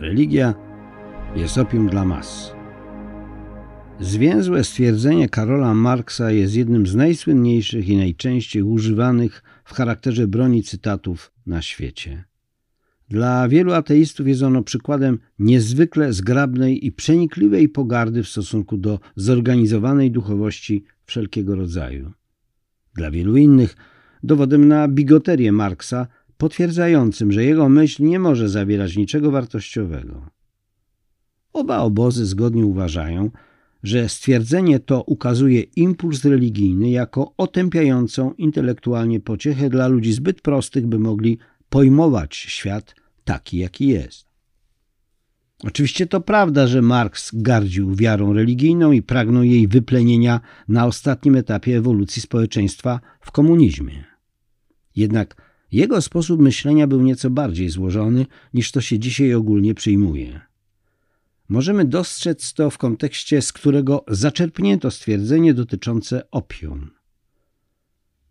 Religia jest opium dla mas. Zwięzłe stwierdzenie Karola Marksa jest jednym z najsłynniejszych i najczęściej używanych w charakterze broni cytatów na świecie. Dla wielu ateistów jest ono przykładem niezwykle zgrabnej i przenikliwej pogardy w stosunku do zorganizowanej duchowości wszelkiego rodzaju. Dla wielu innych dowodem na bigoterię Marksa, potwierdzającym, że jego myśl nie może zawierać niczego wartościowego. Oba obozy zgodnie uważają, że stwierdzenie to ukazuje impuls religijny jako otępiającą intelektualnie pociechę dla ludzi zbyt prostych, by mogli pojmować świat taki, jaki jest. Oczywiście to prawda, że Marx gardził wiarą religijną i pragnął jej wyplenienia na ostatnim etapie ewolucji społeczeństwa w komunizmie. Jednak jego sposób myślenia był nieco bardziej złożony niż to się dzisiaj ogólnie przyjmuje. Możemy dostrzec to w kontekście, z którego zaczerpnięto stwierdzenie dotyczące opium.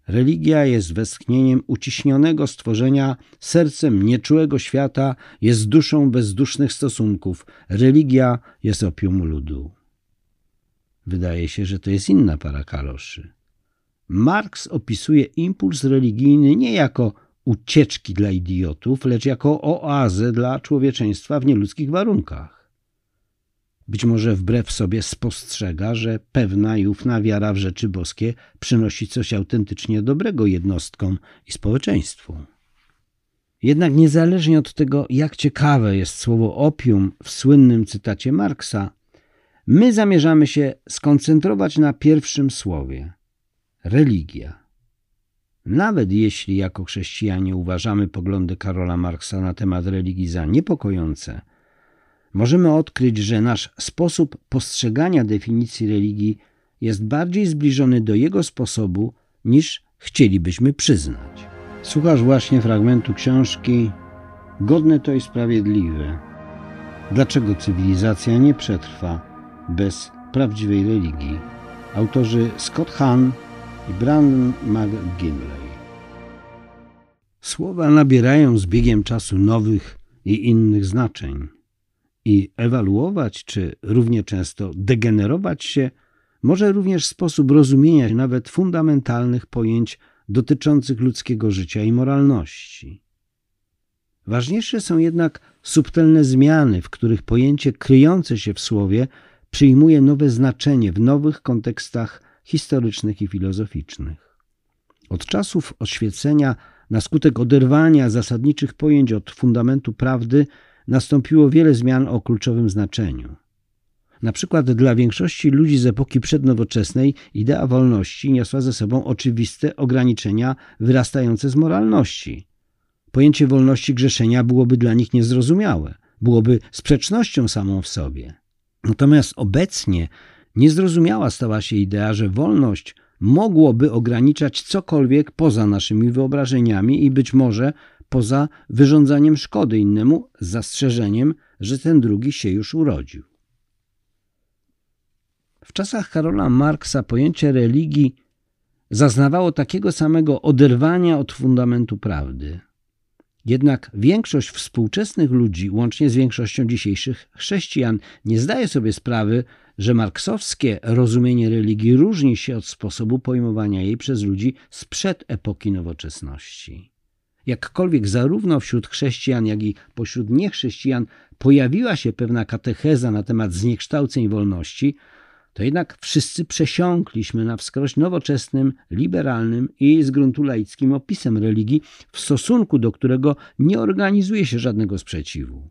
Religia jest westchnieniem uciśnionego stworzenia, sercem nieczułego świata, jest duszą bezdusznych stosunków. Religia jest opium ludu. Wydaje się, że to jest inna para kaloszy. Marx opisuje impuls religijny nie jako ucieczki dla idiotów, lecz jako oazę dla człowieczeństwa w nieludzkich warunkach. Być może wbrew sobie spostrzega, że pewna i ufna wiara w rzeczy boskie przynosi coś autentycznie dobrego jednostkom i społeczeństwu. Jednak niezależnie od tego, jak ciekawe jest słowo opium w słynnym cytacie Marksa, my zamierzamy się skoncentrować na pierwszym słowie religia. Nawet jeśli jako chrześcijanie uważamy poglądy Karola Marksa na temat religii za niepokojące, możemy odkryć, że nasz sposób postrzegania definicji religii jest bardziej zbliżony do jego sposobu niż chcielibyśmy przyznać. Słuchasz właśnie fragmentu książki Godne to i sprawiedliwe. Dlaczego cywilizacja nie przetrwa bez prawdziwej religii? Autorzy Scott Hahn i Brandon McGinley. Słowa nabierają z biegiem czasu nowych i innych znaczeń i ewaluować, czy równie często degenerować się, może również sposób rozumienia nawet fundamentalnych pojęć dotyczących ludzkiego życia i moralności. Ważniejsze są jednak subtelne zmiany, w których pojęcie kryjące się w słowie przyjmuje nowe znaczenie w nowych kontekstach historycznych i filozoficznych. Od czasów oświecenia, na skutek oderwania zasadniczych pojęć od fundamentu prawdy, nastąpiło wiele zmian o kluczowym znaczeniu. Na przykład dla większości ludzi z epoki przednowoczesnej idea wolności niosła ze sobą oczywiste ograniczenia wyrastające z moralności. Pojęcie wolności grzeszenia byłoby dla nich niezrozumiałe, byłoby sprzecznością samą w sobie. Natomiast obecnie niezrozumiała stała się idea, że wolność mogłoby ograniczać cokolwiek poza naszymi wyobrażeniami i być może poza wyrządzaniem szkody innemu z zastrzeżeniem, że ten drugi się już urodził. W czasach Karola Marksa pojęcie religii zaznawało takiego samego oderwania od fundamentu prawdy. Jednak większość współczesnych ludzi, łącznie z większością dzisiejszych chrześcijan, nie zdaje sobie sprawy, że marksowskie rozumienie religii różni się od sposobu pojmowania jej przez ludzi sprzed epoki nowoczesności. Jakkolwiek zarówno wśród chrześcijan, jak i pośród niechrześcijan pojawiła się pewna katecheza na temat zniekształceń wolności, to jednak wszyscy przesiąkliśmy na wskroś nowoczesnym, liberalnym i z gruntu laickim opisem religii, w stosunku do którego nie organizuje się żadnego sprzeciwu.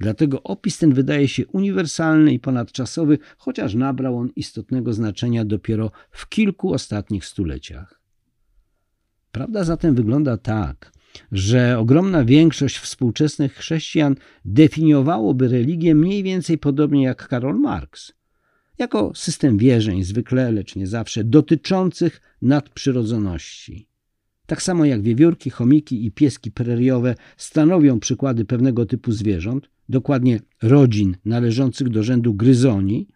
Dlatego opis ten wydaje się uniwersalny i ponadczasowy, chociaż nabrał on istotnego znaczenia dopiero w kilku ostatnich stuleciach. Prawda zatem wygląda tak, że ogromna większość współczesnych chrześcijan definiowałoby religię mniej więcej podobnie jak Karol Marx, jako system wierzeń zwykle, lecz nie zawsze, dotyczących nadprzyrodzoności. Tak samo jak wiewiórki, chomiki i pieski preriowe stanowią przykłady pewnego typu zwierząt, dokładnie rodzin należących do rzędu gryzoni,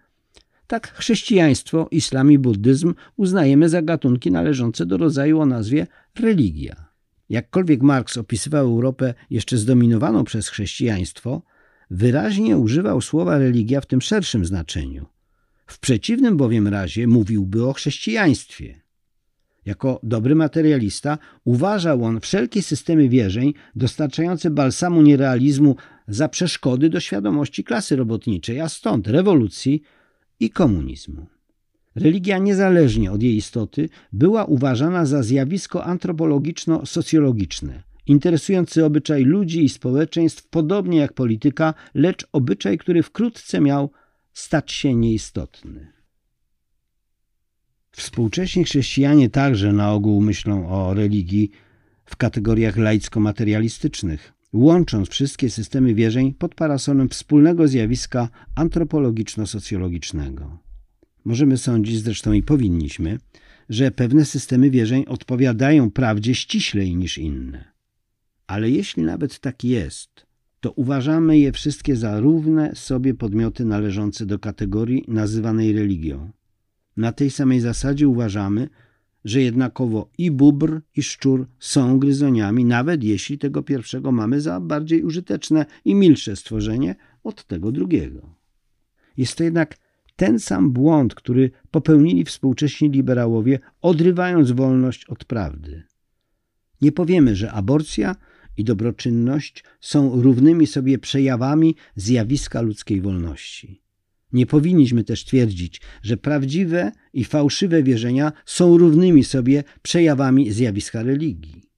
tak chrześcijaństwo, islam i buddyzm uznajemy za gatunki należące do rodzaju o nazwie religia. Jakkolwiek Marx opisywał Europę jeszcze zdominowaną przez chrześcijaństwo, wyraźnie używał słowa religia w tym szerszym znaczeniu. W przeciwnym bowiem razie mówiłby o chrześcijaństwie. Jako dobry materialista uważał on wszelkie systemy wierzeń dostarczające balsamu nierealizmu za przeszkody do świadomości klasy robotniczej, a stąd rewolucji i komunizmu. Religia, niezależnie od jej istoty, była uważana za zjawisko antropologiczno-socjologiczne, interesujący obyczaj ludzi i społeczeństw, podobnie jak polityka, lecz obyczaj, który wkrótce miał stać się nieistotny. Współcześni chrześcijanie także na ogół myślą o religii w kategoriach laicko-materialistycznych, łącząc wszystkie systemy wierzeń pod parasolem wspólnego zjawiska antropologiczno-socjologicznego. Możemy sądzić, zresztą i powinniśmy, że pewne systemy wierzeń odpowiadają prawdzie ściślej niż inne. Ale jeśli nawet tak jest, to uważamy je wszystkie za równe sobie podmioty należące do kategorii nazywanej religią. Na tej samej zasadzie uważamy, że jednakowo i bóbr, i szczur są gryzoniami, nawet jeśli tego pierwszego mamy za bardziej użyteczne i milsze stworzenie od tego drugiego. Jest to jednak ten sam błąd, który popełnili współcześni liberałowie, odrywając wolność od prawdy. Nie powiemy, że aborcja i dobroczynność są równymi sobie przejawami zjawiska ludzkiej wolności. Nie powinniśmy też twierdzić, że prawdziwe i fałszywe wierzenia są równymi sobie przejawami zjawiska religii.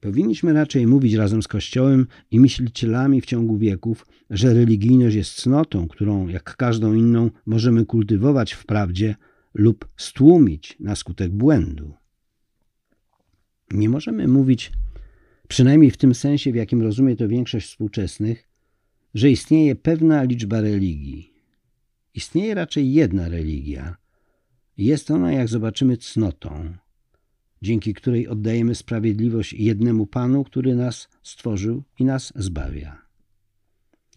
Powinniśmy raczej mówić razem z Kościołem i myślicielami w ciągu wieków, że religijność jest cnotą, którą, jak każdą inną, możemy kultywować w prawdzie lub stłumić na skutek błędu. Nie możemy mówić, przynajmniej w tym sensie, w jakim rozumie to większość współczesnych, że istnieje pewna liczba religii. Istnieje raczej jedna religia. Jest ona, jak zobaczymy, cnotą dzięki której oddajemy sprawiedliwość jednemu Panu, który nas stworzył i nas zbawia.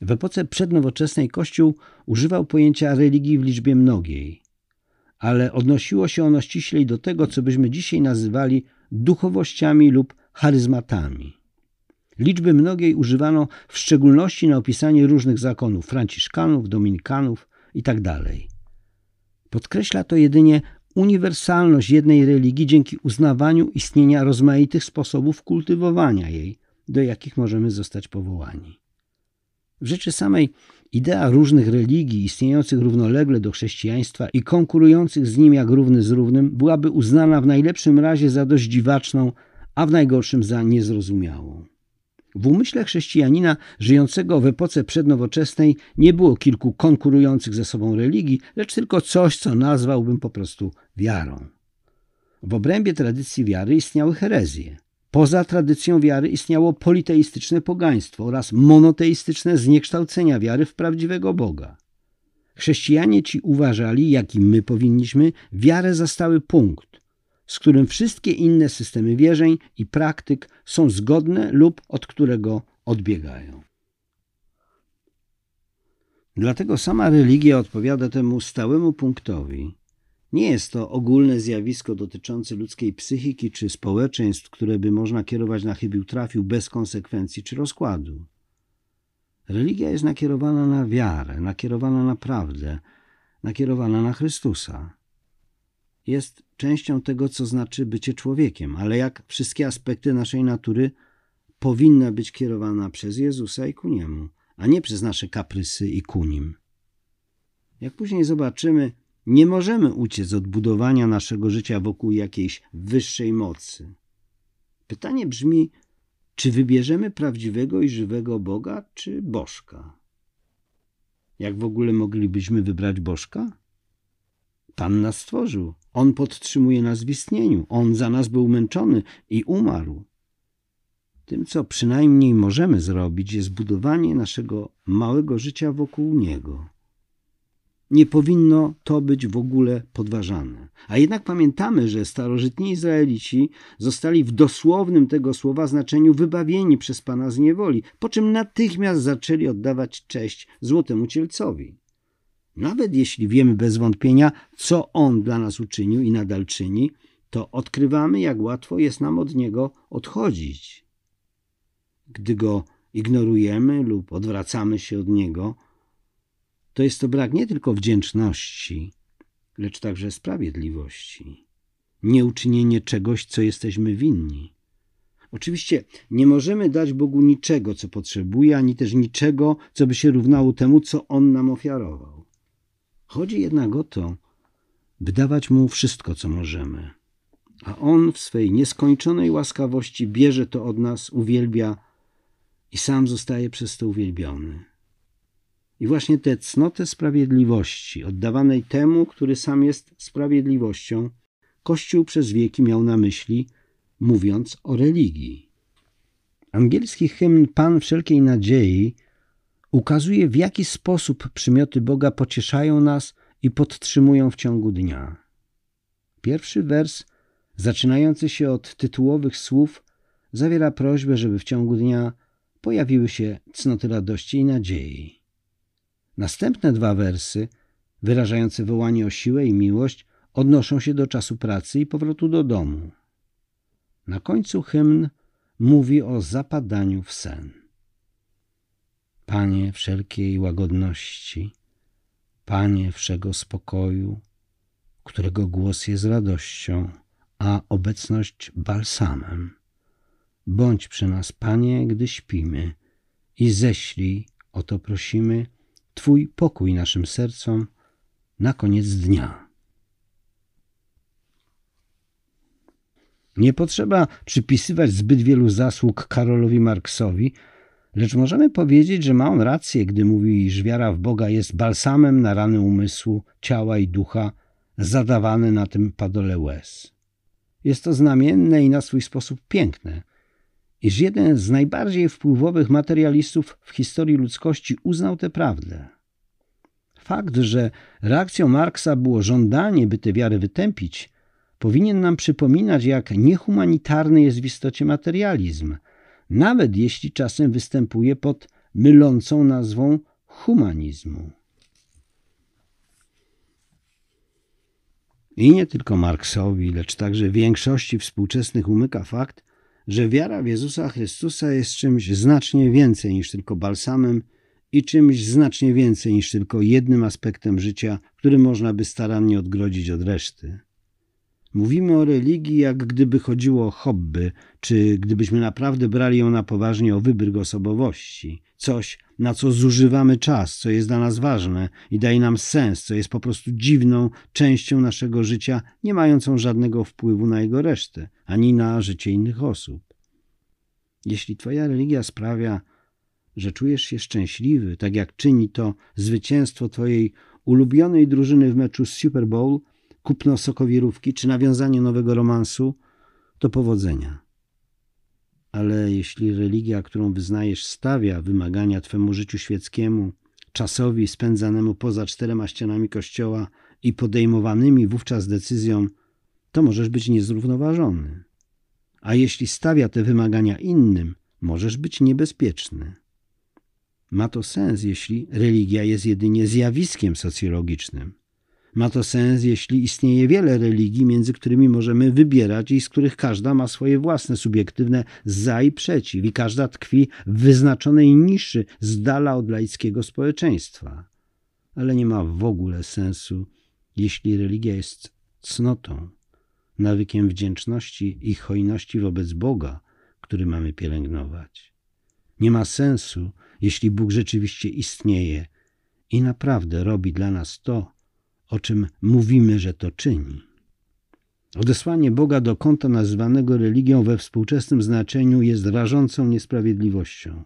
W epoce przednowoczesnej Kościół używał pojęcia religii w liczbie mnogiej, ale odnosiło się ono ściślej do tego, co byśmy dzisiaj nazywali duchowościami lub charyzmatami. Liczby mnogiej używano w szczególności na opisanie różnych zakonów franciszkanów, dominikanów itd. Tak Podkreśla to jedynie uniwersalność jednej religii dzięki uznawaniu istnienia rozmaitych sposobów kultywowania jej, do jakich możemy zostać powołani. W rzeczy samej idea różnych religii istniejących równolegle do chrześcijaństwa i konkurujących z nim jak równy z równym byłaby uznana w najlepszym razie za dość dziwaczną, a w najgorszym za niezrozumiałą. W umyśle chrześcijanina żyjącego w epoce przednowoczesnej nie było kilku konkurujących ze sobą religii, lecz tylko coś, co nazwałbym po prostu wiarą. W obrębie tradycji wiary istniały herezje. Poza tradycją wiary istniało politeistyczne pogaństwo oraz monoteistyczne zniekształcenia wiary w prawdziwego Boga. Chrześcijanie ci uważali, jak i my powinniśmy, wiarę za stały punkt, z którym wszystkie inne systemy wierzeń i praktyk są zgodne lub od którego odbiegają. Dlatego sama religia odpowiada temu stałemu punktowi. Nie jest to ogólne zjawisko dotyczące ludzkiej psychiki czy społeczeństw, które by można kierować na chybił trafił bez konsekwencji czy rozkładu. Religia jest nakierowana na wiarę, nakierowana na prawdę, nakierowana na Chrystusa jest częścią tego, co znaczy bycie człowiekiem, ale jak wszystkie aspekty naszej natury powinna być kierowana przez Jezusa i ku Niemu, a nie przez nasze kaprysy i ku Nim. Jak później zobaczymy, nie możemy uciec od budowania naszego życia wokół jakiejś wyższej mocy. Pytanie brzmi, czy wybierzemy prawdziwego i żywego Boga, czy Bożka? Jak w ogóle moglibyśmy wybrać Bożka? Pan nas stworzył. On podtrzymuje nas w istnieniu. On za nas był męczony i umarł. Tym, co przynajmniej możemy zrobić, jest budowanie naszego małego życia wokół Niego. Nie powinno to być w ogóle podważane. A jednak pamiętamy, że starożytni Izraelici zostali w dosłownym tego słowa znaczeniu wybawieni przez Pana z niewoli, po czym natychmiast zaczęli oddawać cześć złotemu cielcowi. Nawet jeśli wiemy bez wątpienia, co On dla nas uczynił i nadal czyni, to odkrywamy, jak łatwo jest nam od Niego odchodzić. Gdy Go ignorujemy lub odwracamy się od niego, to jest to brak nie tylko wdzięczności, lecz także sprawiedliwości. Nieuczynienie czegoś, co jesteśmy winni. Oczywiście nie możemy dać Bogu niczego, co potrzebuje, ani też niczego, co by się równało temu, co On nam ofiarował. Chodzi jednak o to, by dawać Mu wszystko, co możemy. A On w swej nieskończonej łaskawości bierze to od nas, uwielbia i sam zostaje przez to uwielbiony. I właśnie tę cnotę sprawiedliwości, oddawanej temu, który sam jest sprawiedliwością, Kościół przez wieki miał na myśli, mówiąc o religii. Angielski hymn Pan wszelkiej nadziei ukazuje, w jaki sposób przymioty Boga pocieszają nas i podtrzymują w ciągu dnia. Pierwszy wers, zaczynający się od tytułowych słów, zawiera prośbę, żeby w ciągu dnia pojawiły się cnoty radości i nadziei. Następne dwa wersy, wyrażające wołanie o siłę i miłość, odnoszą się do czasu pracy i powrotu do domu. Na końcu hymn mówi o zapadaniu w sen. Panie wszelkiej łagodności, Panie wszego spokoju, którego głos jest radością, a obecność balsamem. Bądź przy nas, Panie, gdy śpimy i ześlij, o to prosimy, Twój pokój naszym sercom na koniec dnia. Nie potrzeba przypisywać zbyt wielu zasług Karolowi Marksowi, lecz możemy powiedzieć, że ma on rację, gdy mówi, iż wiara w Boga jest balsamem na rany umysłu, ciała i ducha, zadawane na tym padole łez. Jest to znamienne i na swój sposób piękne, iż jeden z najbardziej wpływowych materialistów w historii ludzkości uznał tę prawdę. Fakt, że reakcją Marksa było żądanie, by tę wiarę wytępić, powinien nam przypominać, jak niehumanitarny jest w istocie materializm, nawet jeśli czasem występuje pod mylącą nazwą humanizmu. I nie tylko Marksowi, lecz także większości współczesnych umyka fakt, że wiara w Jezusa Chrystusa jest czymś znacznie więcej niż tylko balsamem i czymś znacznie więcej niż tylko jednym aspektem życia, który można by starannie odgrodzić od reszty. Mówimy o religii, jak gdyby chodziło o hobby, czy gdybyśmy naprawdę brali ją na poważnie o wybryk osobowości. Coś, na co zużywamy czas, co jest dla nas ważne i daje nam sens, co jest po prostu dziwną częścią naszego życia, nie mającą żadnego wpływu na jego resztę, ani na życie innych osób. Jeśli Twoja religia sprawia, że czujesz się szczęśliwy, tak jak czyni to zwycięstwo Twojej ulubionej drużyny w meczu Super Bowl, kupno sokowirówki czy nawiązanie nowego romansu, to powodzenia. Ale jeśli religia, którą wyznajesz, stawia wymagania Twemu życiu świeckiemu, czasowi spędzanemu poza czterema ścianami kościoła i podejmowanymi wówczas decyzjom, to możesz być niezrównoważony. A jeśli stawia te wymagania innym, możesz być niebezpieczny. Ma to sens, jeśli religia jest jedynie zjawiskiem socjologicznym. Ma to sens, jeśli istnieje wiele religii, między którymi możemy wybierać i z których każda ma swoje własne subiektywne za i przeciw, i każda tkwi w wyznaczonej niszy z dala od laickiego społeczeństwa. Ale nie ma w ogóle sensu, jeśli religia jest cnotą, nawykiem wdzięczności i hojności wobec Boga, który mamy pielęgnować. Nie ma sensu, jeśli Bóg rzeczywiście istnieje i naprawdę robi dla nas to, o czym mówimy, że to czyni. Odesłanie Boga do kąta nazywanego religią we współczesnym znaczeniu jest rażącą niesprawiedliwością.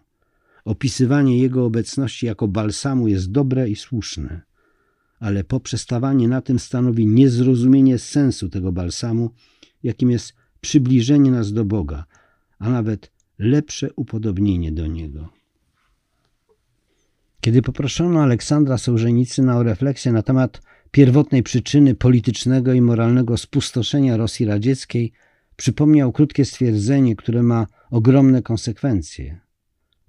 Opisywanie Jego obecności jako balsamu jest dobre i słuszne, ale poprzestawanie na tym stanowi niezrozumienie sensu tego balsamu, jakim jest przybliżenie nas do Boga, a nawet lepsze upodobnienie do Niego. Kiedy poproszono Aleksandra Sołżenicyna o refleksję na temat pierwotnej przyczyny politycznego i moralnego spustoszenia Rosji radzieckiej, przypomniał krótkie stwierdzenie, które ma ogromne konsekwencje.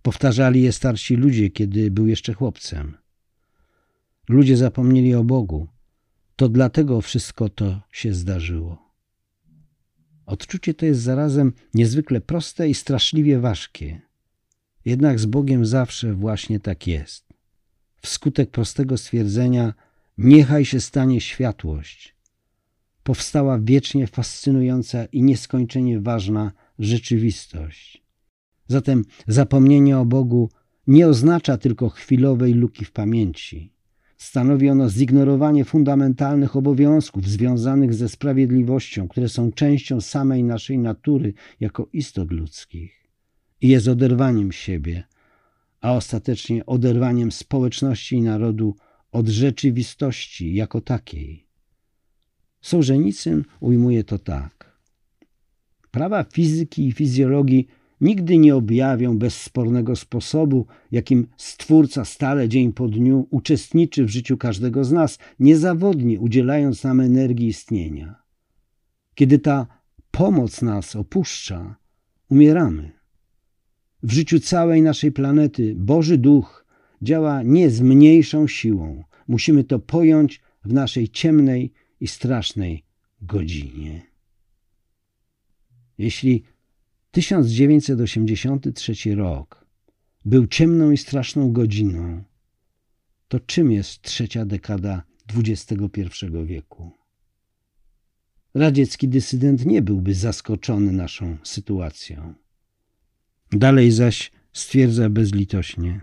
Powtarzali je starsi ludzie, kiedy był jeszcze chłopcem. Ludzie zapomnieli o Bogu. To dlatego wszystko to się zdarzyło. Odczucie to jest zarazem niezwykle proste i straszliwie ważkie. Jednak z Bogiem zawsze właśnie tak jest. Wskutek prostego stwierdzenia niechaj się stanie światłość, powstała wiecznie fascynująca i nieskończenie ważna rzeczywistość. Zatem zapomnienie o Bogu nie oznacza tylko chwilowej luki w pamięci. Stanowi ono zignorowanie fundamentalnych obowiązków związanych ze sprawiedliwością, które są częścią samej naszej natury jako istot ludzkich. I jest oderwaniem siebie, a ostatecznie oderwaniem społeczności i narodu od rzeczywistości jako takiej. Sołżenicyn ujmuje to tak. Prawa fizyki i fizjologii nigdy nie objawią bezspornego sposobu, jakim Stwórca stale dzień po dniu uczestniczy w życiu każdego z nas, niezawodnie udzielając nam energii istnienia. Kiedy ta pomoc nas opuszcza, umieramy. W życiu całej naszej planety Boży Duch działa nie z mniejszą siłą. Musimy to pojąć w naszej ciemnej i strasznej godzinie. Jeśli 1983 rok był ciemną i straszną godziną, to czym jest trzecia dekada XXI wieku? Radziecki dysydent nie byłby zaskoczony naszą sytuacją. Dalej zaś stwierdza bezlitośnie,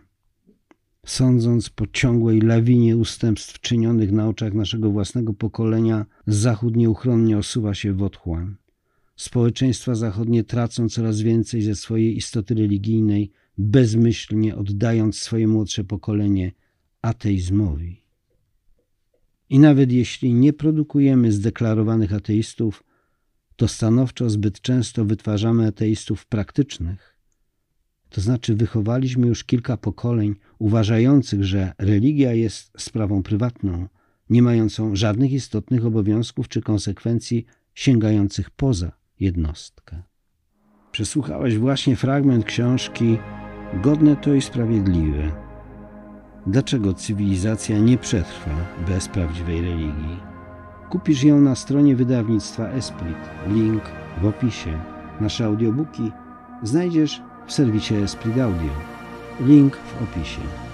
sądząc po ciągłej lawinie ustępstw czynionych na oczach naszego własnego pokolenia, Zachód nieuchronnie osuwa się w otchłań. Społeczeństwa zachodnie tracą coraz więcej ze swojej istoty religijnej, bezmyślnie oddając swoje młodsze pokolenie ateizmowi. I nawet jeśli nie produkujemy zdeklarowanych ateistów, to stanowczo zbyt często wytwarzamy ateistów praktycznych. To znaczy, wychowaliśmy już kilka pokoleń uważających, że religia jest sprawą prywatną, nie mającą żadnych istotnych obowiązków czy konsekwencji sięgających poza jednostkę. Przesłuchałeś właśnie fragment książki Godne to i sprawiedliwe. Dlaczego cywilizacja nie przetrwa bez prawdziwej religii? Kupisz ją na stronie wydawnictwa Esprit. Link w opisie. Nasze audiobooki znajdziesz w serwisie Esprit Audio. Link w opisie.